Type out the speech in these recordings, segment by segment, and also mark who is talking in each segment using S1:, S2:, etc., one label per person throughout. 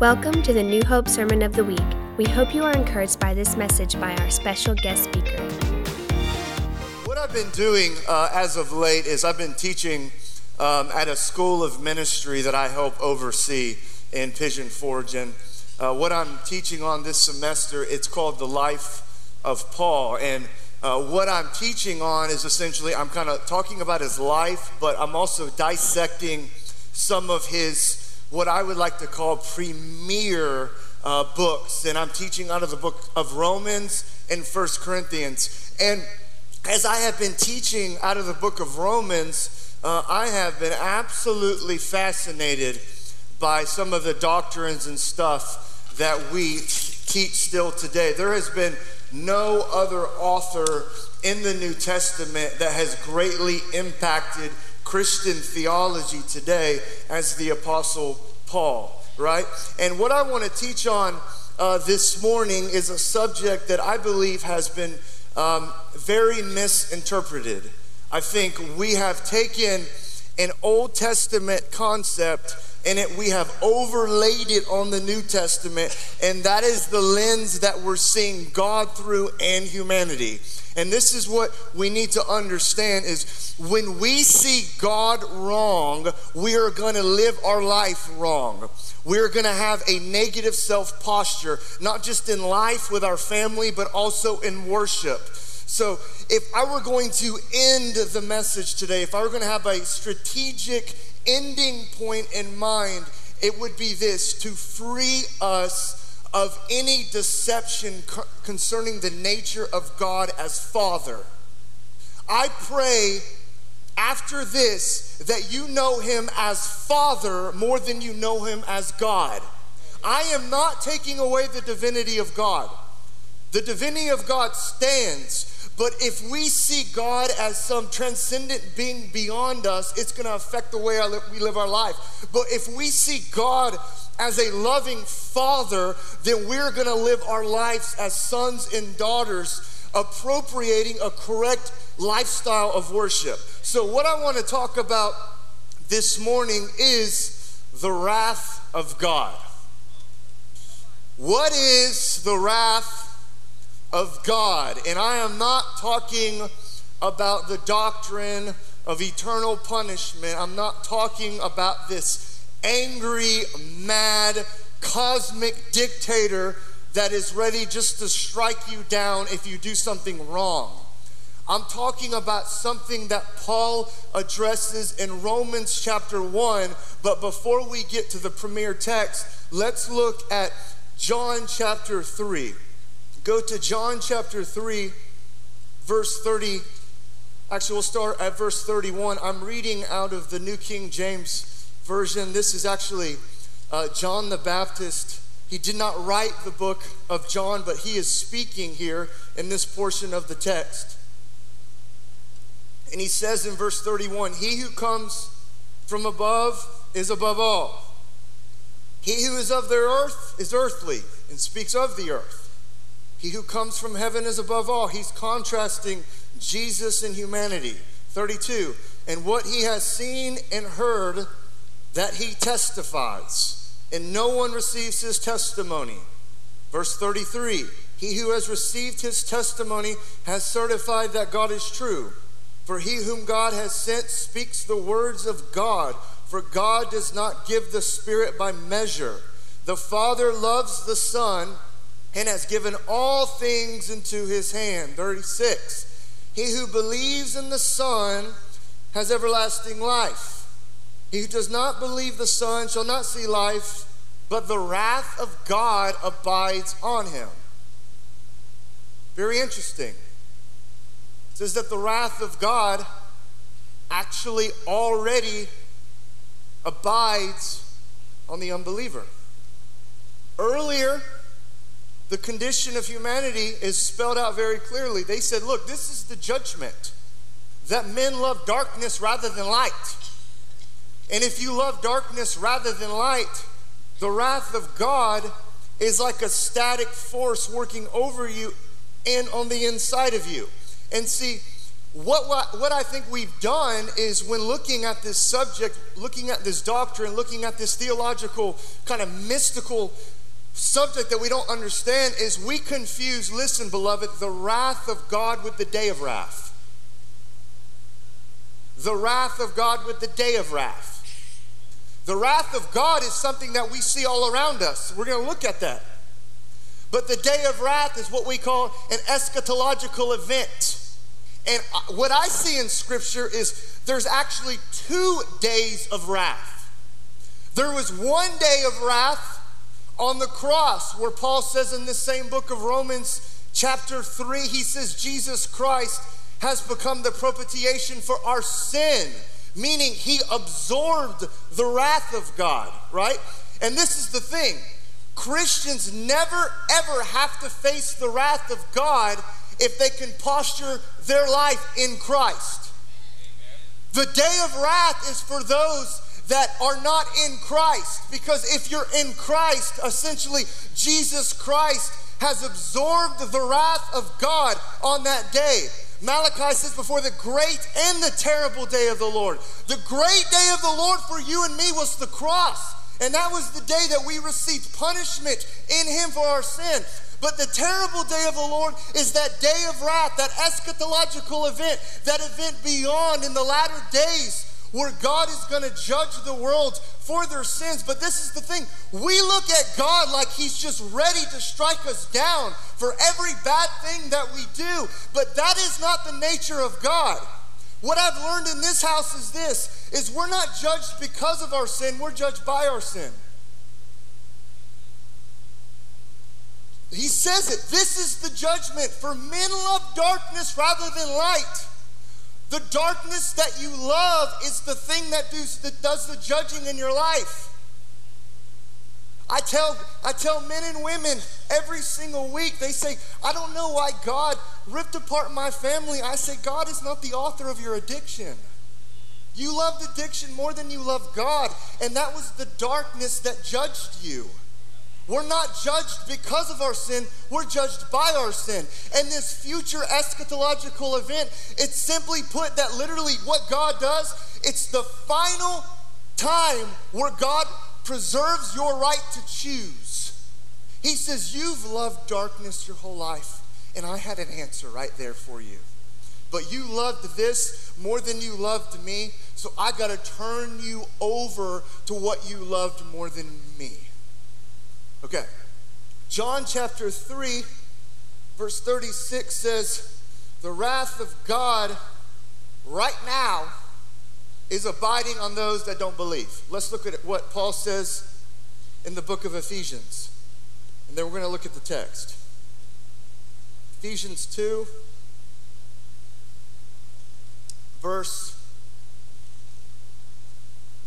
S1: Welcome to the New Hope Sermon of the Week. We hope you are encouraged by this message by our special guest speaker.
S2: What I've been doing uh, as of late is I've been teaching um, at a school of ministry that I help oversee in Pigeon Forge. And uh, what I'm teaching on this semester, it's called The Life of Paul. And uh, what I'm teaching on is essentially, I'm kind of talking about his life, but I'm also dissecting some of his what I would like to call premier uh, books. And I'm teaching out of the book of Romans and First Corinthians. And as I have been teaching out of the book of Romans, uh, I have been absolutely fascinated by some of the doctrines and stuff that we teach still today. There has been no other author in the New Testament that has greatly impacted Christian theology today as the Apostle Paul, right? And what I want to teach on uh, this morning is a subject that I believe has been um, very misinterpreted. I think we have taken an Old Testament concept and it, we have overlaid it on the New Testament, and that is the lens that we're seeing God through and humanity. And this is what we need to understand is when we see God wrong, we are going to live our life wrong. We're going to have a negative self posture, not just in life with our family, but also in worship. So, if I were going to end the message today, if I were going to have a strategic ending point in mind, it would be this to free us of any deception concerning the nature of God as Father. I pray after this that you know him as Father more than you know him as God. I am not taking away the divinity of God. The divinity of God stands. But if we see God as some transcendent being beyond us, it's going to affect the way we live our life. But if we see God as a loving father, then we're going to live our lives as sons and daughters, appropriating a correct lifestyle of worship. So, what I want to talk about this morning is the wrath of God. What is the wrath of God? And I am not talking about the doctrine of eternal punishment. I'm not talking about this angry, mad, cosmic dictator that is ready just to strike you down if you do something wrong. I'm talking about something that Paul addresses in Romans chapter 1. But before we get to the premier text, let's look at John chapter 3. Go to John chapter 3, verse 30. Actually, we'll start at verse 31. I'm reading out of the New King James version. This is actually uh, John the Baptist. He did not write the book of John, but he is speaking here in this portion of the text. And he says in verse 31 He who comes from above is above all. He who is of the earth is earthly and speaks of the earth. He who comes from heaven is above all. He's contrasting Jesus and humanity. 32. And what he has seen and heard, that he testifies, and no one receives his testimony. Verse 33 He who has received his testimony has certified that God is true. For he whom God has sent speaks the words of God, for God does not give the Spirit by measure. The Father loves the Son and has given all things into his hand. 36. He who believes in the Son has everlasting life. He who does not believe the Son shall not see life, but the wrath of God abides on him. Very interesting. It says that the wrath of God actually already abides on the unbeliever. Earlier, the condition of humanity is spelled out very clearly. They said, Look, this is the judgment that men love darkness rather than light. And if you love darkness rather than light, the wrath of God is like a static force working over you and on the inside of you. And see, what, what, what I think we've done is when looking at this subject, looking at this doctrine, looking at this theological kind of mystical subject that we don't understand, is we confuse, listen, beloved, the wrath of God with the day of wrath. The wrath of God with the day of wrath. The wrath of God is something that we see all around us. We're going to look at that. But the day of wrath is what we call an eschatological event. And uh, what I see in Scripture is there's actually two days of wrath. There was one day of wrath on the cross where Paul says in this same book of Romans, chapter 3, he says, Jesus Christ has become the propitiation for our sin, meaning he absorbed the wrath of God, right? And this is the thing Christians never ever have to face the wrath of God if they can posture their life in Christ. The day of wrath is for those that are not in Christ, because if you're in Christ, essentially, Jesus Christ has absorbed the wrath of God on that day. Malachi says, before the great and the terrible day of the Lord. The great day of the Lord for you and me was the cross. And that was the day that we received punishment in Him for our sin. But the terrible day of the Lord is that day of wrath, that eschatological event, that event beyond in the latter days where God is going to judge the world for their sins. But this is the thing we look at God like He's just ready to strike us down for every bad thing that we do. But that is not the nature of God. What I've learned in this house is this is we're not judged because of our sin, we're judged by our sin. He says it. This is the judgment. For men love darkness rather than light. The darkness that you love is the thing that does, that does the judging in your life. I tell, I tell men and women every single week, they say, I don't know why God ripped apart my family. I say, God is not the author of your addiction. You loved addiction more than you love God, and that was the darkness that judged you. We're not judged because of our sin, we're judged by our sin. And this future eschatological event, it's simply put that literally what God does, it's the final time where God preserves your right to choose. He says, You've loved darkness your whole life, and I had an answer right there for you. But you loved this more than you loved me, so I got to turn you over to what you loved more than me. Okay. John chapter 3, verse 36 says, The wrath of God right now is abiding on those that don't believe. Let's look at what Paul says in the book of Ephesians. And then we're going to look at the text. Ephesians 2, verse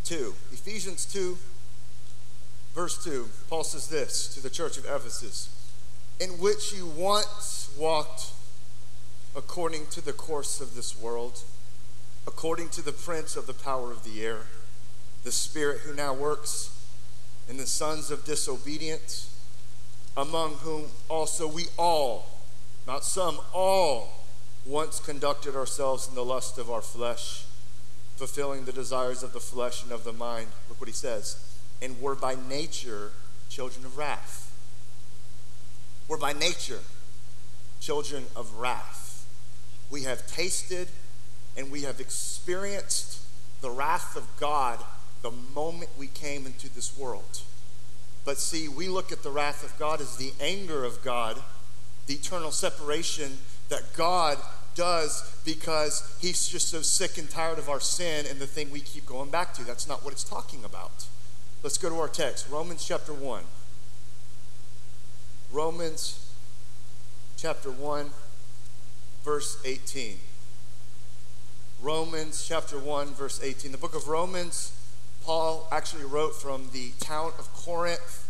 S2: 2. Ephesians 2, Verse 2, Paul says this to the church of Ephesus In which you once walked according to the course of this world, according to the prince of the power of the air, the spirit who now works in the sons of disobedience, among whom also we all, not some, all, once conducted ourselves in the lust of our flesh, fulfilling the desires of the flesh and of the mind. Look what he says and we're by nature children of wrath. We're by nature children of wrath. We have tasted and we have experienced the wrath of God the moment we came into this world. But see, we look at the wrath of God as the anger of God, the eternal separation that God does because he's just so sick and tired of our sin and the thing we keep going back to. That's not what it's talking about. Let's go to our text Romans chapter 1. Romans chapter 1, verse 18. Romans chapter 1, verse 18. The book of Romans, Paul actually wrote from the town of Corinth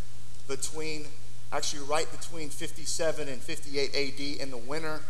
S2: between, actually right between 57 and 58 AD in the winter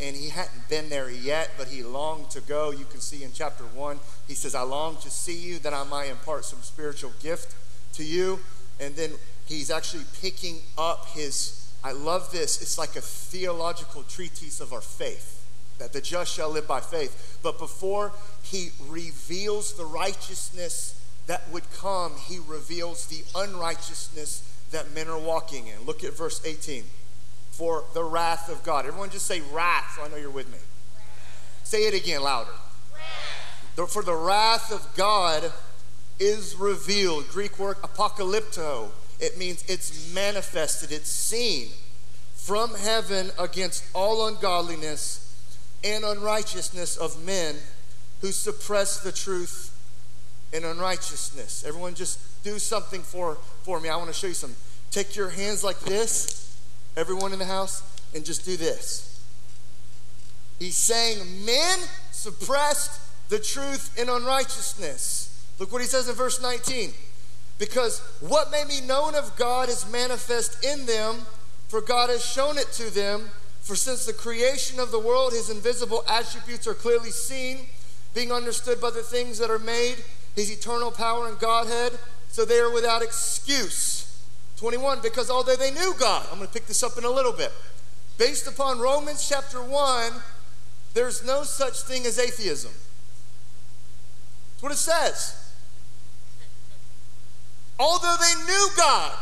S2: and he hadn't been there yet, but he longed to go. You can see in chapter 1, he says, I long to see you that I might impart some spiritual gift to you. And then he's actually picking up his, I love this, it's like a theological treatise of our faith. that the just shall live by faith. But before he reveals the righteousness that would come, he reveals the unrighteousness that men are walking in. Look at verse 18. For the wrath of God. Everyone just say wrath, so I know you're with me. Wrath. Say it again louder. Wrath. For the wrath of God is revealed. Greek word apocalypto. It means it's manifested, it's seen from heaven against all ungodliness and unrighteousness of men who suppress the truth in unrighteousness. Everyone just do something for, for me. I want to show you some. Take your hands like this, everyone in the house, and just do this. He's saying, Men suppressed the truth in unrighteousness. Look what he says in verse 19. Because what may be known of God is manifest in them, for God has shown it to them. For since the creation of the world, his invisible attributes are clearly seen, being understood by the things that are made, his eternal power and Godhead, so they are without excuse. 21, because although they knew God, I'm going to pick this up in a little bit. Based upon Romans chapter 1, there's no such thing as atheism. That's what it says. Although they knew God,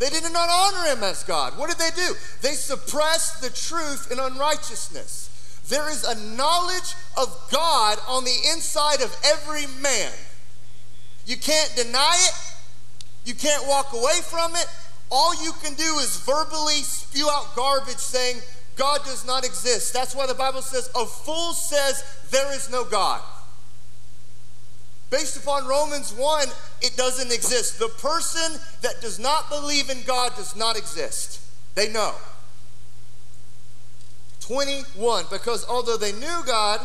S2: they did not honor him as God. What did they do? They suppressed the truth in unrighteousness. There is a knowledge of God on the inside of every man. You can't deny it, you can't walk away from it. All you can do is verbally spew out garbage saying, God does not exist. That's why the Bible says, a fool says, there is no God. Based upon Romans 1, it doesn't exist. The person that does not believe in God does not exist. They know. 21, because although they knew God,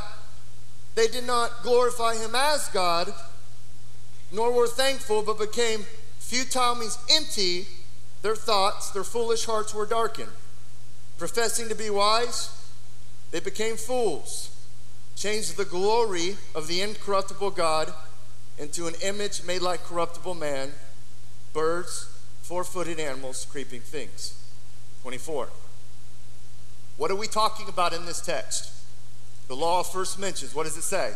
S2: they did not glorify him as God, nor were thankful, but became futile means empty. Their thoughts, their foolish hearts were darkened. Professing to be wise, they became fools, changed the glory of the incorruptible God into an image made like corruptible man, birds, four footed animals, creeping things. 24. What are we talking about in this text? The law first mentions, what does it say?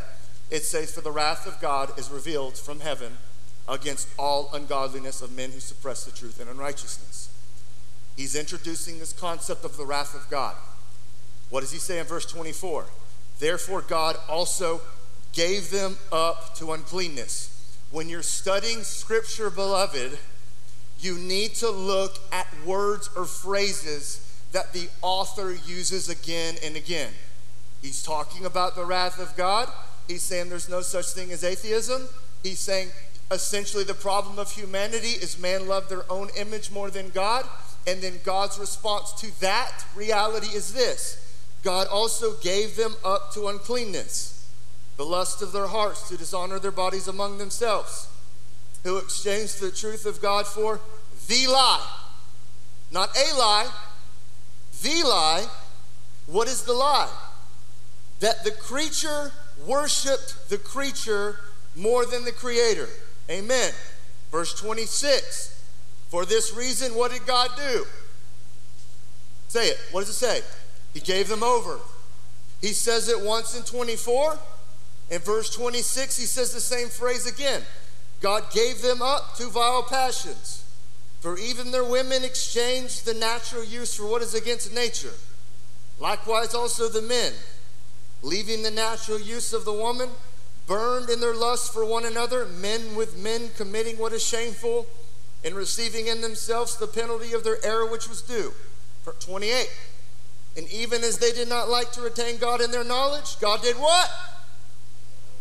S2: It says, For the wrath of God is revealed from heaven against all ungodliness of men who suppress the truth and unrighteousness. He's introducing this concept of the wrath of God. What does he say in verse 24? Therefore, God also gave them up to uncleanness. When you're studying scripture, beloved, you need to look at words or phrases that the author uses again and again. He's talking about the wrath of God. He's saying there's no such thing as atheism. He's saying essentially the problem of humanity is man loved their own image more than God. And then God's response to that reality is this God also gave them up to uncleanness the lust of their hearts to dishonor their bodies among themselves, who exchanged the truth of God for the lie. Not a lie, the lie. What is the lie? That the creature worshiped the creature more than the creator. Amen. Verse 26. For this reason, what did God do? Say it. What does it say? He gave them over. He says it once in 24. In verse 26, he says the same phrase again God gave them up to vile passions, for even their women exchanged the natural use for what is against nature. Likewise, also the men, leaving the natural use of the woman, burned in their lust for one another, men with men committing what is shameful, and receiving in themselves the penalty of their error which was due. 28. And even as they did not like to retain God in their knowledge, God did what?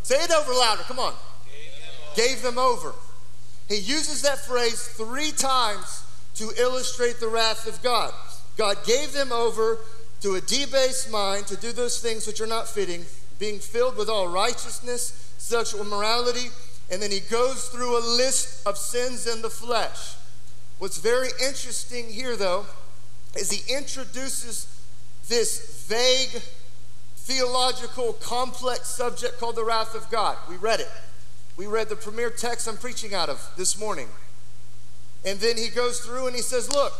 S2: Say it over louder. Come on. Gave them, over. He uses that phrase three times to illustrate the wrath of God. God gave them over to a debased mind to do those things which are not fitting, being filled with all righteousness, sexual morality, and then he goes through a list of sins in the flesh. What's very interesting here, though, is he introduces this vague theological, complex subject called the wrath of God. We read it. We read the premier text I'm preaching out of this morning. And then he goes through and he says, Look,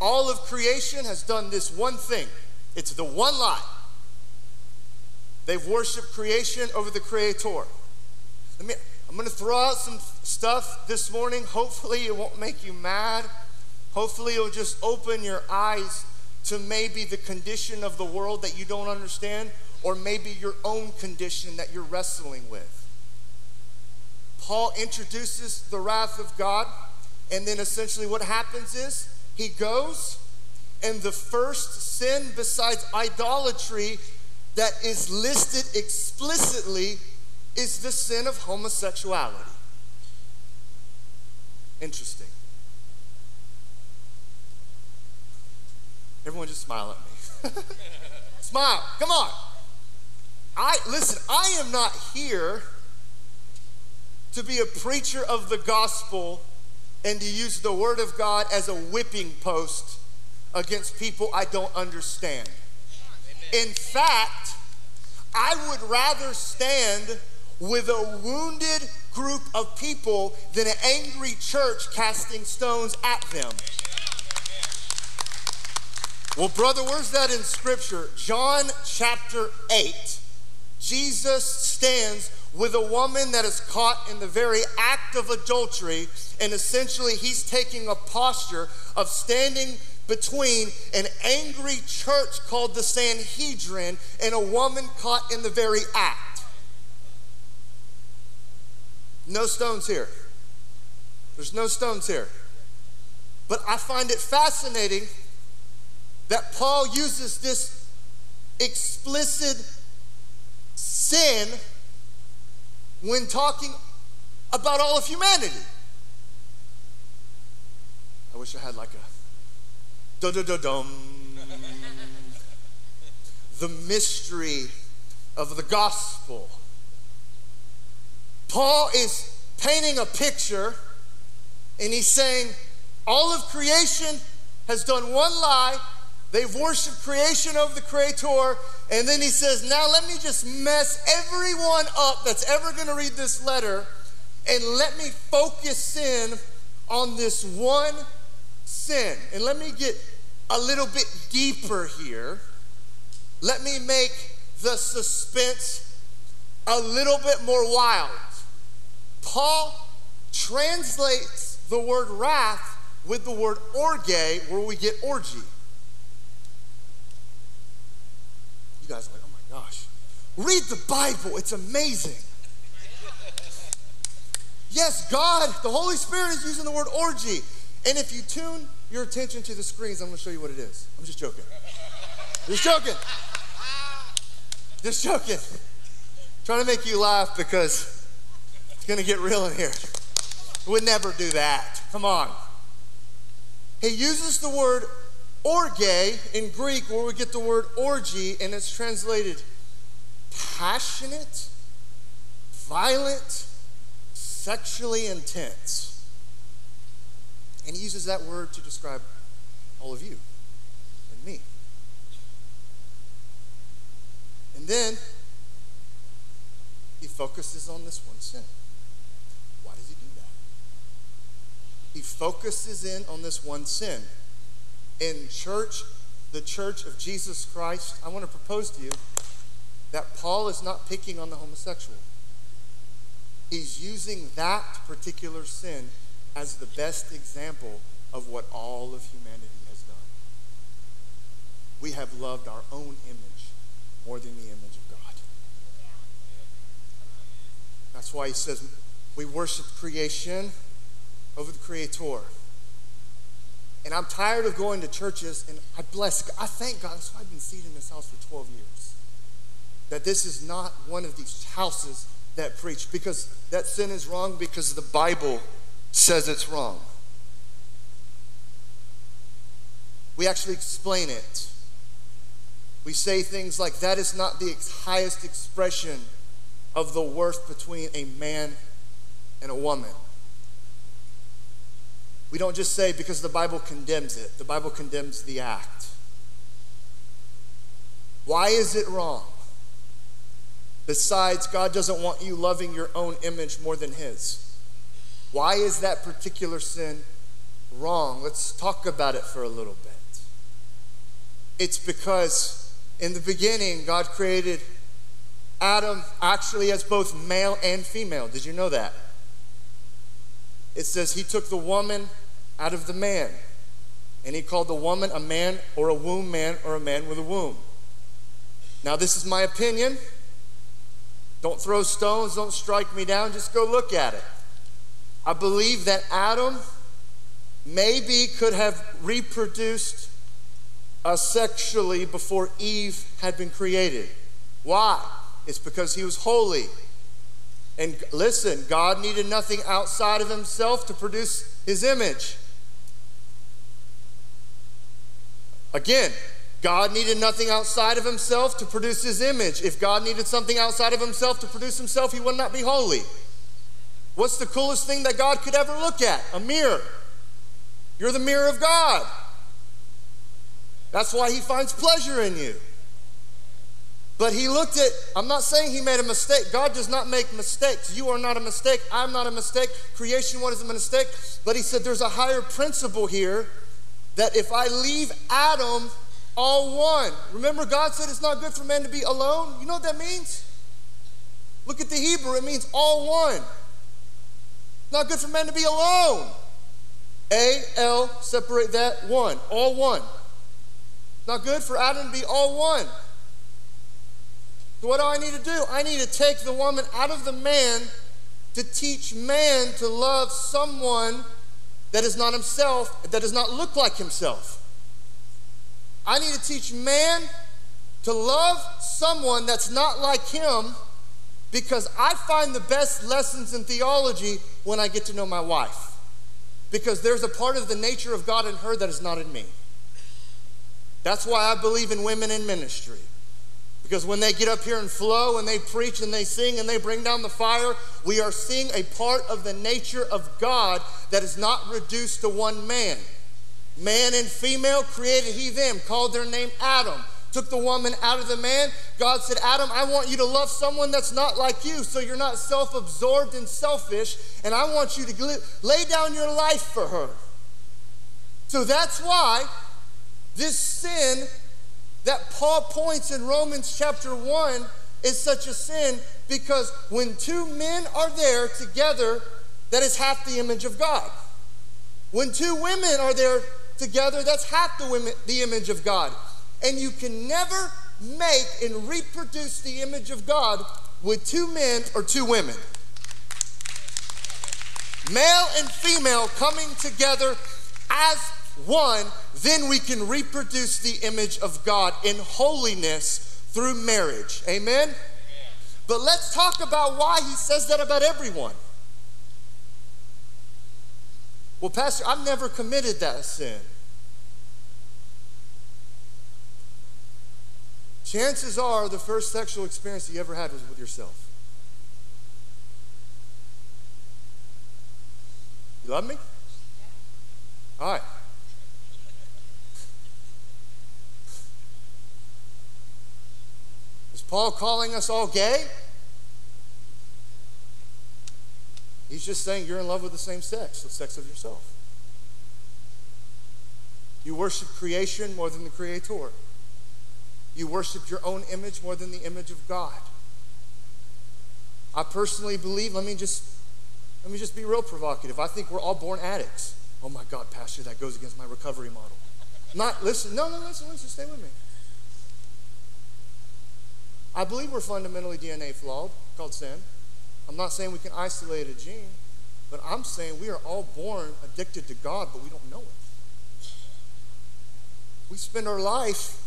S2: all of creation has done this one thing It's the one lie. They've worshiped creation over the creator. Let me, I'm going to throw out some stuff this morning. Hopefully, it won't make you mad. Hopefully, it'll just open your eyes to maybe the condition of the world that you don't understand, or maybe your own condition that you're wrestling with. Paul introduces the wrath of God, and then essentially what happens is he goes, and the first sin besides idolatry that is listed explicitly is the sin of homosexuality. Interesting. Everyone just smile at me. smile. Come on. I listen, I am not here to be a preacher of the gospel and to use the word of God as a whipping post against people I don't understand. In fact, I would rather stand with a wounded group of people than an angry church casting stones at them. Well, brother, where's that in scripture? John chapter 8. Jesus stands with a woman that is caught in the very act of adultery, and essentially he's taking a posture of standing between an angry church called the Sanhedrin and a woman caught in the very act. No stones here. There's no stones here. But I find it fascinating that Paul uses this explicit sin when talking about all of humanity. I wish I had like a da da da dum. the mystery of the gospel. Paul is painting a picture and he's saying all of creation has done one lie. They've worshiped creation of the Creator. And then he says, Now let me just mess everyone up that's ever going to read this letter and let me focus in on this one sin. And let me get a little bit deeper here. Let me make the suspense a little bit more wild. Paul translates the word wrath with the word orge, where we get orgy. You guys are like, oh my gosh. Read the Bible, it's amazing. Yes, God, the Holy Spirit is using the word orgy. And if you tune your attention to the screens, I'm going to show you what it is. I'm just joking. Just joking. Just joking. Trying to make you laugh because it's going to get real in here. We would never do that. Come on. He uses the word orge in Greek, where we get the word orgy, and it's translated passionate, violent, sexually intense. And he uses that word to describe all of you and me. And then he focuses on this one sin. Why does he do that? He focuses in on this one sin. In church, the church of Jesus Christ, I want to propose to you that Paul is not picking on the homosexual. He's using that particular sin as the best example of what all of humanity has done. We have loved our own image more than the image of God. That's why he says we worship creation over the Creator. And I'm tired of going to churches, and I bless, God. I thank God. That's why I've been seated in this house for 12 years. That this is not one of these houses that preach, because that sin is wrong because the Bible says it's wrong. We actually explain it. We say things like, that is not the highest expression of the worth between a man and a woman. We don't just say because the Bible condemns it, the Bible condemns the act. Why is it wrong? Besides, God doesn't want you loving your own image more than His. Why is that particular sin wrong? Let's talk about it for a little bit. It's because In the beginning, God created Adam actually as both male and female. Did you know that? It says he took the woman out of the man, and he called the woman a man or a womb man or a man with a womb. Now, this is my opinion. Don't throw stones, don't strike me down, just go look at it. I believe that Adam maybe could have reproduced sexually before Eve had been created. Why? It's because he was holy. And listen, God needed nothing outside of himself to produce his image. Again, God needed nothing outside of himself to produce his image. If God needed something outside of himself to produce himself, he would not be holy. What's the coolest thing that God could ever look at? A mirror. You're the mirror of God. That's why he finds pleasure in you. But he looked at, I'm not saying he made a mistake. God does not make mistakes. You are not a mistake. I'm not a mistake. Creation was a mistake. But he said there's a higher principle here that if I leave Adam all one, remember God said it's not good for man to be alone? You know what that means? Look at the Hebrew, it means all one. Not good for men to be alone. A, L, separate that, one, all one. Not good for Adam to be all one. So, what do I need to do? I need to take the woman out of the man to teach man to love someone that is not himself, that does not look like himself. I need to teach man to love someone that's not like him because I find the best lessons in theology when I get to know my wife. Because there's a part of the nature of God in her that is not in me. That's why I believe in women in ministry. Because when they get up here and flow and they preach and they sing and they bring down the fire, we are seeing a part of the nature of God that is not reduced to one man. Man and female created he them, called their name Adam. Took the woman out of the man. God said, Adam, I want you to love someone that's not like you, so you're not self absorbed and selfish, and I want you to lay down your life for her. So that's why this sin that Paul points in Romans chapter 1 is such a sin because when two men are there together, that is half the image of God. When two women are there together, that's half the, women, the image of God. And you can never make and reproduce the image of God with two men or two women. Male and female coming together as one, then we can reproduce the image of God in holiness through marriage. Amen? Amen? But let's talk about why he says that about everyone. Well, Pastor, I've never committed that sin. Chances are the first sexual experience you ever had was with yourself. You love me? All right. Is Paul calling us all gay? He's just saying you're in love with the same sex, the sex of yourself. You worship creation more than the creator. You worship your own image more than the image of God. I personally believe, let me just let me just be real provocative. I think we're all born addicts. Oh my God, Pastor, that goes against my recovery model. Not listen, no, no, listen, listen, stay with me. I believe we're fundamentally DNA flawed, called sin. I'm not saying we can isolate a gene, but I'm saying we are all born addicted to God, but we don't know it. We spend our life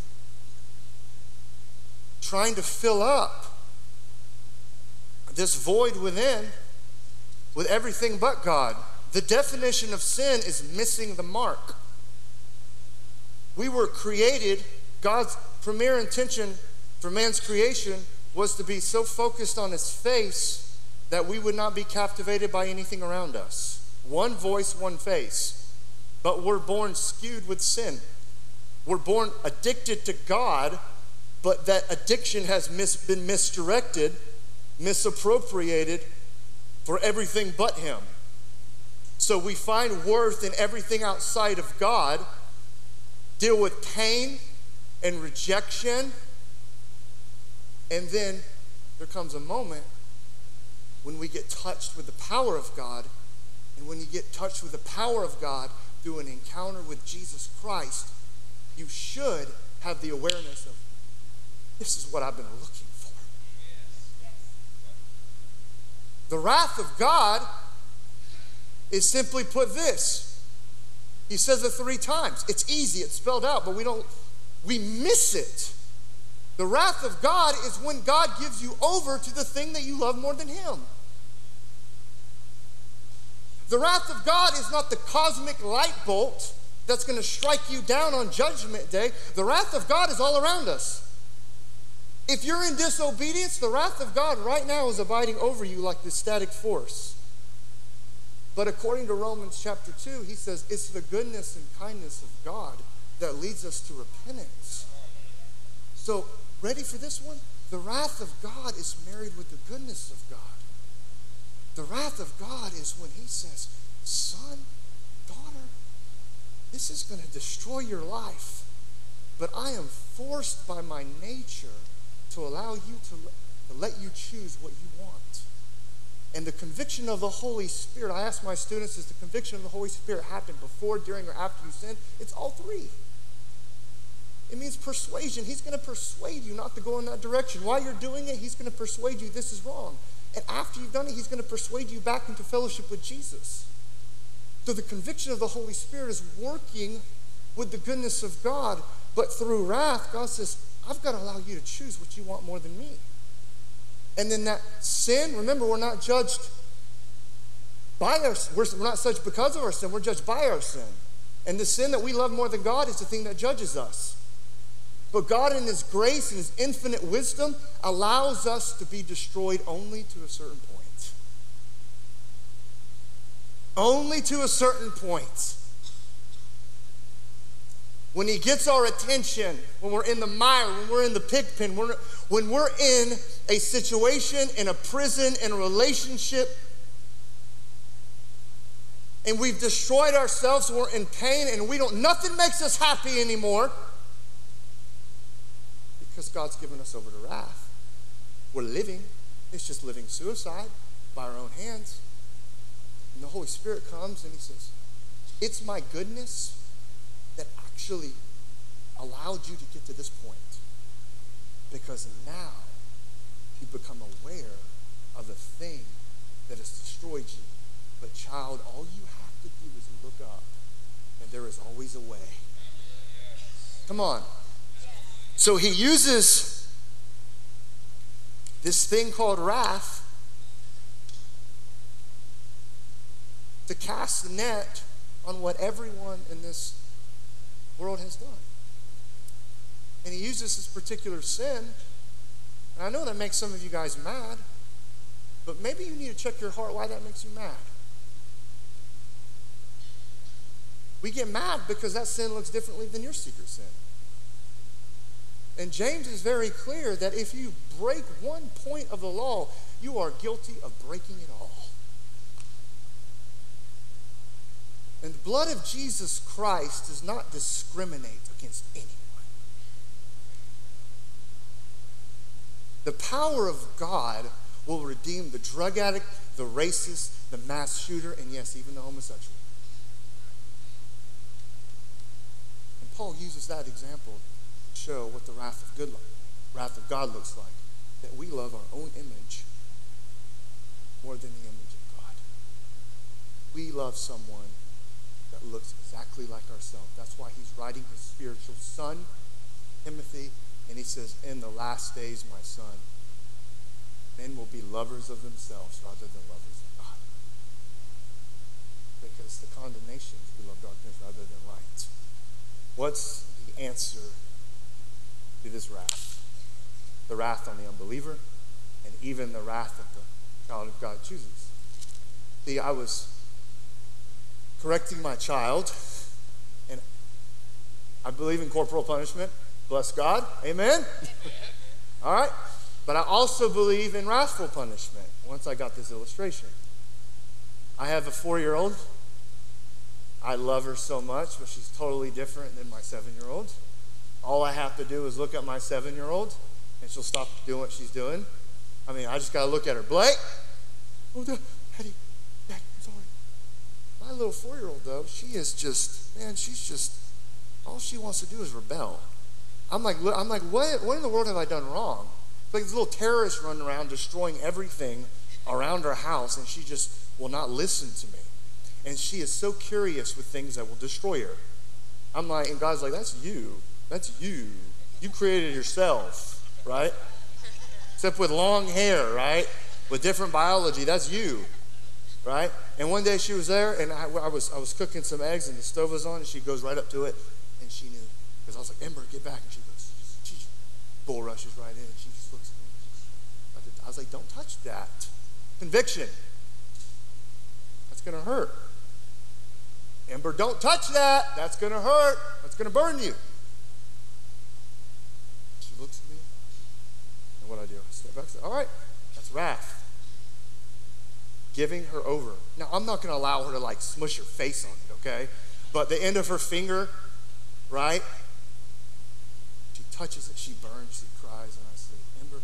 S2: trying to fill up this void within with everything but God. The definition of sin is missing the mark. We were created, God's premier intention for man's creation was to be so focused on his face that we would not be captivated by anything around us. One voice, one face. But we're born skewed with sin. We're born addicted to God, but that addiction has mis- been misdirected, misappropriated for everything but Him. So we find worth in everything outside of God, deal with pain and rejection And then there comes a moment when we get touched with the power of God. And when you get touched with the power of God through an encounter with Jesus Christ, you should have the awareness of this is what I've been looking for. The wrath of God is simply put this. He says it three times. It's easy, it's spelled out, but we don't, we miss it. The wrath of God is when God gives you over to the thing that you love more than Him. The wrath of God is not the cosmic light bolt that's going to strike you down on Judgment Day. The wrath of God is all around us. If you're in disobedience, the wrath of God right now is abiding over you like this static force. But according to Romans chapter 2, he says it's the goodness and kindness of God that leads us to repentance. So, ready for this one? The wrath of God is married with the goodness of God. The wrath of God is when he says, Son, daughter, this is going to destroy your life. But I am forced by my nature to allow you to, to let you choose what you want. And the conviction of the Holy Spirit, I ask my students, is the conviction of the Holy Spirit happen before, during, or after you sin? It's all three. It means persuasion. He's going to persuade you not to go in that direction. While you're doing it, he's going to persuade you this is wrong. And after you've done it, he's going to persuade you back into fellowship with Jesus. So the conviction of the Holy Spirit is working with the goodness of God, but through wrath, God says, I've got to allow you to choose what you want more than me. And then that sin, remember, we're not judged by our we're, we're not judged because of our sin, we're judged by our sin. And the sin that we love more than God is the thing that judges us. But God, in His grace and His infinite wisdom, allows us to be destroyed only to a certain point. Only to a certain point. When He gets our attention, when we're in the mire, when we're in the pig pen, when we're, when we're in a situation, in a prison, in a relationship, and we've destroyed ourselves, we're in pain, and we don't, nothing makes us happy anymore because God's given us over to wrath. We're living, it's just living suicide by our own hands. And the Holy Spirit comes and He says, It's my goodness actually allowed you to get to this point. Because now you become aware of the thing that has destroyed you. But, child, all you have to do is look up, and there is always a way. Come on. So he uses this thing called wrath to cast the net on what everyone in this world has done. And he uses this particular sin. And I know that makes some of you guys mad, but maybe you need to check your heart why that makes you mad. We get mad because that sin looks differently than your secret sin. And James is very clear that if you break one point of the law, you are guilty of breaking it all. And the blood of Jesus Christ does not discriminate against anyone. The power of God will redeem the drug addict, the racist, the mass shooter, and yes, even the homosexual. And Paul uses that example to show what the wrath of good wrath of God looks like. That we love our own image more than the image of God. We love someone that looks exactly like ourselves. That's why he's writing his spiritual son, Timothy, and he says, In the last days, my son, men will be lovers of themselves rather than lovers of God. Because the condemnation is we love darkness rather than light. What's the answer to this wrath? The wrath on the unbeliever, and even the wrath that the child of God chooses. See, I was correcting my child, and I believe in corporal punishment. Bless God. Amen. All right. But I also believe in wrathful punishment once I got this illustration. I have a four year old. I love her so much, but she's totally different than my seven year old. All I have to do is look at my seven year old and she'll stop doing what she's doing. I mean, I just got to look at her. Blake? Oh, My little four year old, though, she is just, man, she's just, all she wants to do is rebel. I'm like, I'm like what, what in the world have I done wrong? like this little terrorist running around destroying everything around her house, and she just will not listen to me. And she is so curious with things that will destroy her. I'm like, and God's like, that's you. That's you. You created yourself, right? Except with long hair, right? With different biology, that's you, right? And one day she was there, and I, I was I was cooking some eggs, and the stove was on, and she goes right up to it, and she knew because I was like, Ember, get back, and she goes, she just bull rushes right in, and she just looks at me. I was like, don't touch that. Conviction. That's gonna hurt. Ember, don't touch that. That's going to hurt. That's going to burn you. She looks at me. And what I do? I step back and say, All right, that's wrath. Giving her over. Now, I'm not going to allow her to like smush her face on it, okay? But the end of her finger, right? She touches it, she burns, she cries, and I say, Ember,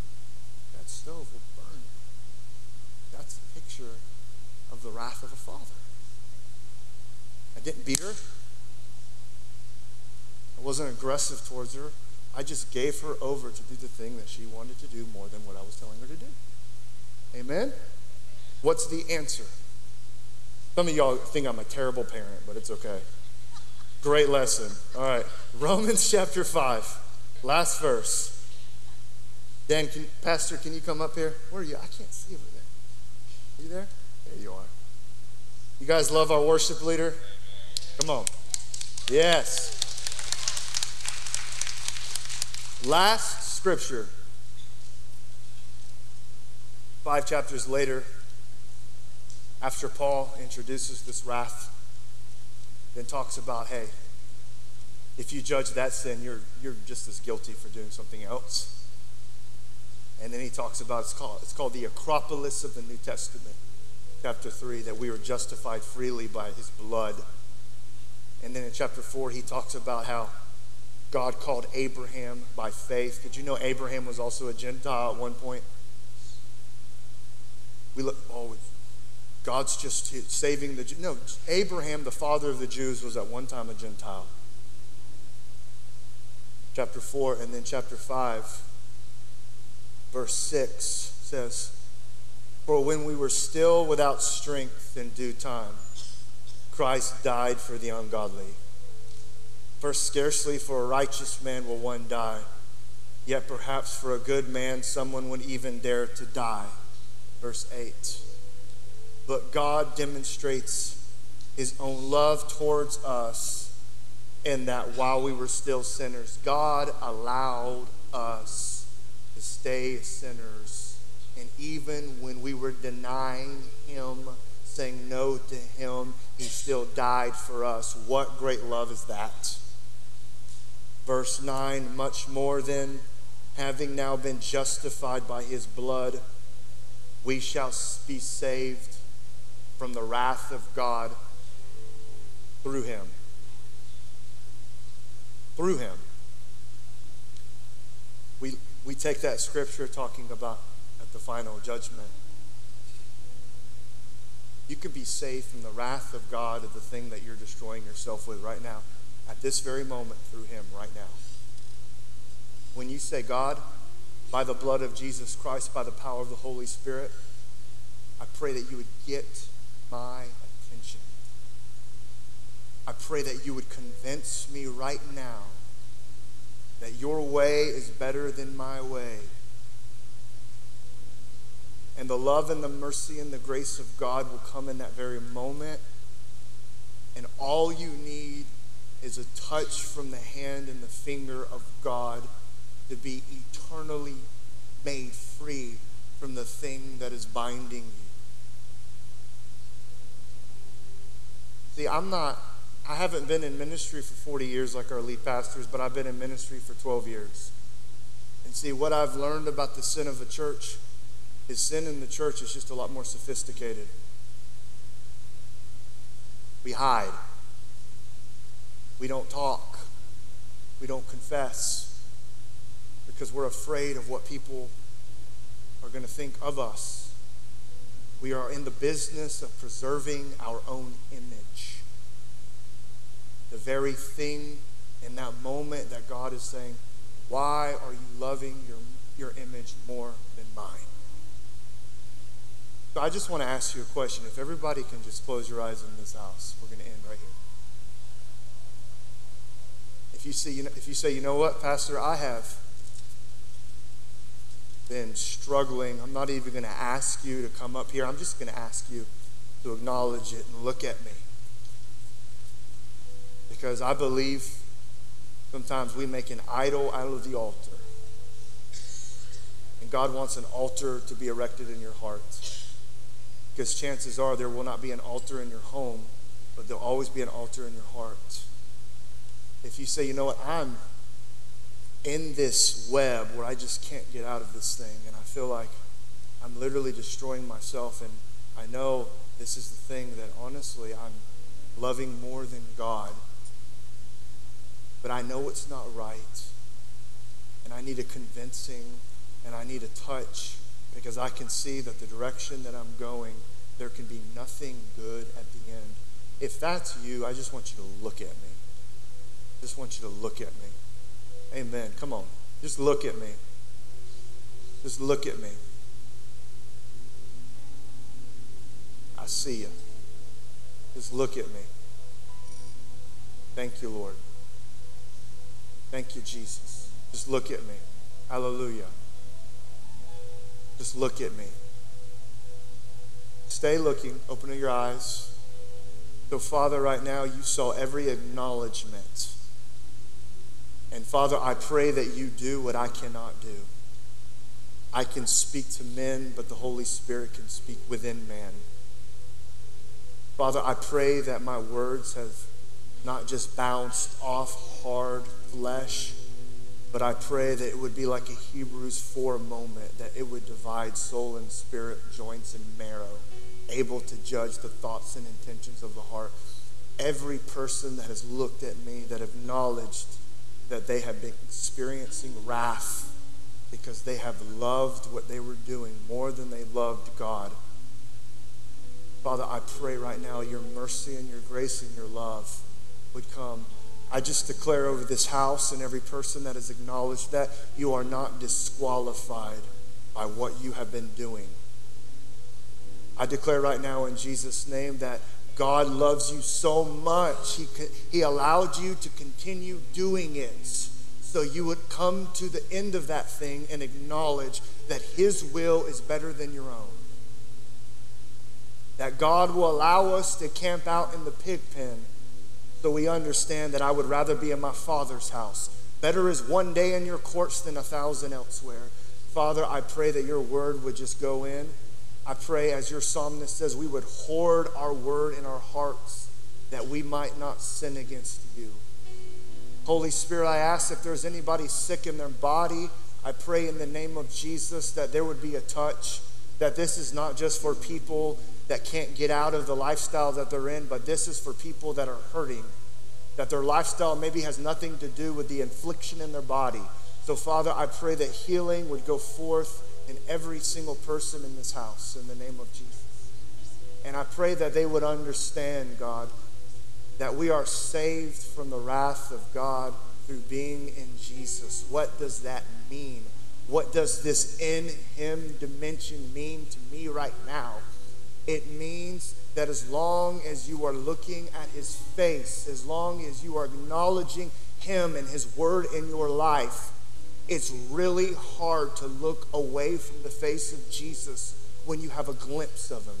S2: that stove will burn. That's a picture of the wrath of a father. I didn't beat her. I wasn't aggressive towards her. I just gave her over to do the thing that she wanted to do more than what I was telling her to do. Amen? What's the answer? Some of y'all think I'm a terrible parent, but it's okay. Great lesson. All right. Romans chapter 5, last verse. Dan, can, Pastor, can you come up here? Where are you? I can't see over there. Are you there? There you are. You guys love our worship leader? Come on. Yes. Last scripture. Five chapters later, after Paul introduces this wrath, then talks about, hey, if you judge that sin, you're, you're just as guilty for doing something else. And then he talks about it's called, it's called the Acropolis of the New Testament, chapter 3, that we were justified freely by his blood and then in chapter 4, he talks about how God called Abraham by faith. Did you know Abraham was also a Gentile at one point? We look, oh, God's just saving the Jews. No, Abraham, the father of the Jews, was at one time a Gentile. Chapter 4, and then chapter 5, verse 6 says, For when we were still without strength in due time, Christ died for the ungodly. For scarcely for a righteous man will one die, yet perhaps for a good man someone would even dare to die. Verse 8. But God demonstrates his own love towards us in that while we were still sinners, God allowed us to stay sinners. And even when we were denying him saying no to him, he still died for us. What great love is that? Verse 9 much more than having now been justified by his blood, we shall be saved from the wrath of God through him. Through him. We, we take that scripture talking about at the final judgment you can be saved from the wrath of God of the thing that you're destroying yourself with right now, at this very moment, through Him right now. When you say, God, by the blood of Jesus Christ, by the power of the Holy Spirit, I pray that you would get my attention. I pray that you would convince me right now that your way is better than my way and the love and the mercy and the grace of God will come in that very moment. And all you need is a touch from the hand and the finger of God to be eternally made free from the thing that is binding you. See, I'm not, I haven't been in ministry for 40 years like our lead pastors, but I've been in ministry for 12 years. And see, what I've learned about the sin of the church is sin in the church is just a lot more sophisticated. We hide. We don't talk. We don't confess. because we're afraid of what people are going to think of us. We are in the business of preserving our own image. The very thing in that moment that God is saying, Why are you loving your, your image more than mine? So I just want to ask you a question. If everybody can just close your eyes in this house, we're going to end right here. If you, see, if you say, you know what, Pastor, I have been struggling, I'm not even going to ask you to come up here. I'm just going to ask you to acknowledge it and look at me. Because I believe sometimes we make an idol out of the altar. And God wants an altar to be erected in your heart. Because chances are there will not be an altar in your home, but there'll always be an altar in your heart. If you say, you know what, I'm in this web where I just can't get out of this thing, and I feel like I'm literally destroying myself, and I know this is the thing that honestly I'm loving more than God, but I know it's not right, and I need a convincing, and I need a touch because I can see that the direction that I'm going, there can be nothing good at the end. If that's you, I just want you to look at me. I just want you to look at me. Amen. Come on. Just look at me. Just look at me. I see you. Just look at me. Thank you, Lord. Thank you, Jesus. Just look at me. Hallelujah. Just look at me. Stay looking. Open your eyes. So, Father, right now you saw every acknowledgement and Father, I pray that you do what I cannot do. I can speak to men, but the Holy Spirit can speak within man. Father, I pray that my words have not just bounced off hard flesh, but I pray that it would be like a Hebrews 4 moment, that it would divide soul and spirit, joints and marrow, able to judge the thoughts and intentions of the heart. Every person that has looked at me, that acknowledged that they have been experiencing wrath because they have loved what they were doing more than they loved God. Father, I pray right now your mercy and your grace and your love would come. I just declare over this house and every person that has acknowledged that you are not disqualified by what you have been doing. I declare right now in Jesus' name that God loves you so much, he, he allowed you to continue doing it so you would come to the end of that thing and acknowledge that His will is better than your own. That God will allow us to camp out in the pig pen so we understand that I would rather be in my Father's house. Better is one day in your courts than a thousand elsewhere. Father, I pray that your word would just go in I pray, as your psalmist says, we would hoard our word in our hearts that we might not sin against you. Holy Spirit, I ask if there's anybody sick in their body, I pray in the name of Jesus that there would be a touch, that this is not just for people that can't get out of the lifestyle that they're in, but this is for people that are hurting, that their lifestyle maybe has nothing to do with the infliction in their body. So, Father, I pray that healing would go forth in every single person in this house in the name of Jesus. And I pray that they would understand, God, that we are saved from the wrath of God through being in Jesus. What does that mean? What does this in Him dimension mean to me right now? It means that as long as you are looking at His face, as long as you are acknowledging Him and His word in your life, it's really hard to look away from the face of Jesus when you have a glimpse of him.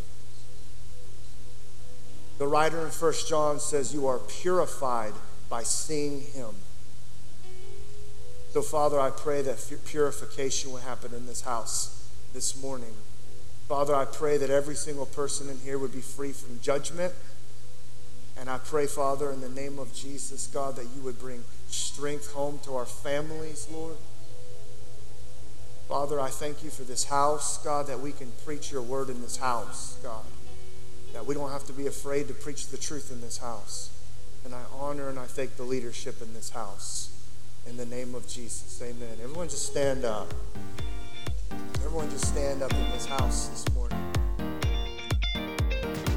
S2: The writer in 1 John says, You are purified by seeing him. So, Father, I pray that purification will happen in this house this morning. Father, I pray that every single person in here would be free from judgment. And I pray, Father, in the name of Jesus, God, that you would bring strength home to our families, Lord. Father, I thank you for this house, God, that we can preach your word in this house, God. That we don't have to be afraid to preach the truth in this house. And I honor and I thank the leadership in this house. In the name of Jesus, amen. Everyone just stand up. Everyone just stand up in this house this morning.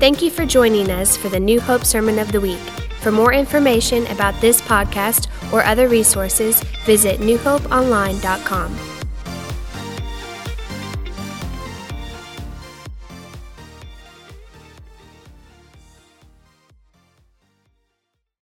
S1: Thank you for joining us for the New Hope Sermon of the Week. For more information about this podcast or other resources, visit newhopeonline.com.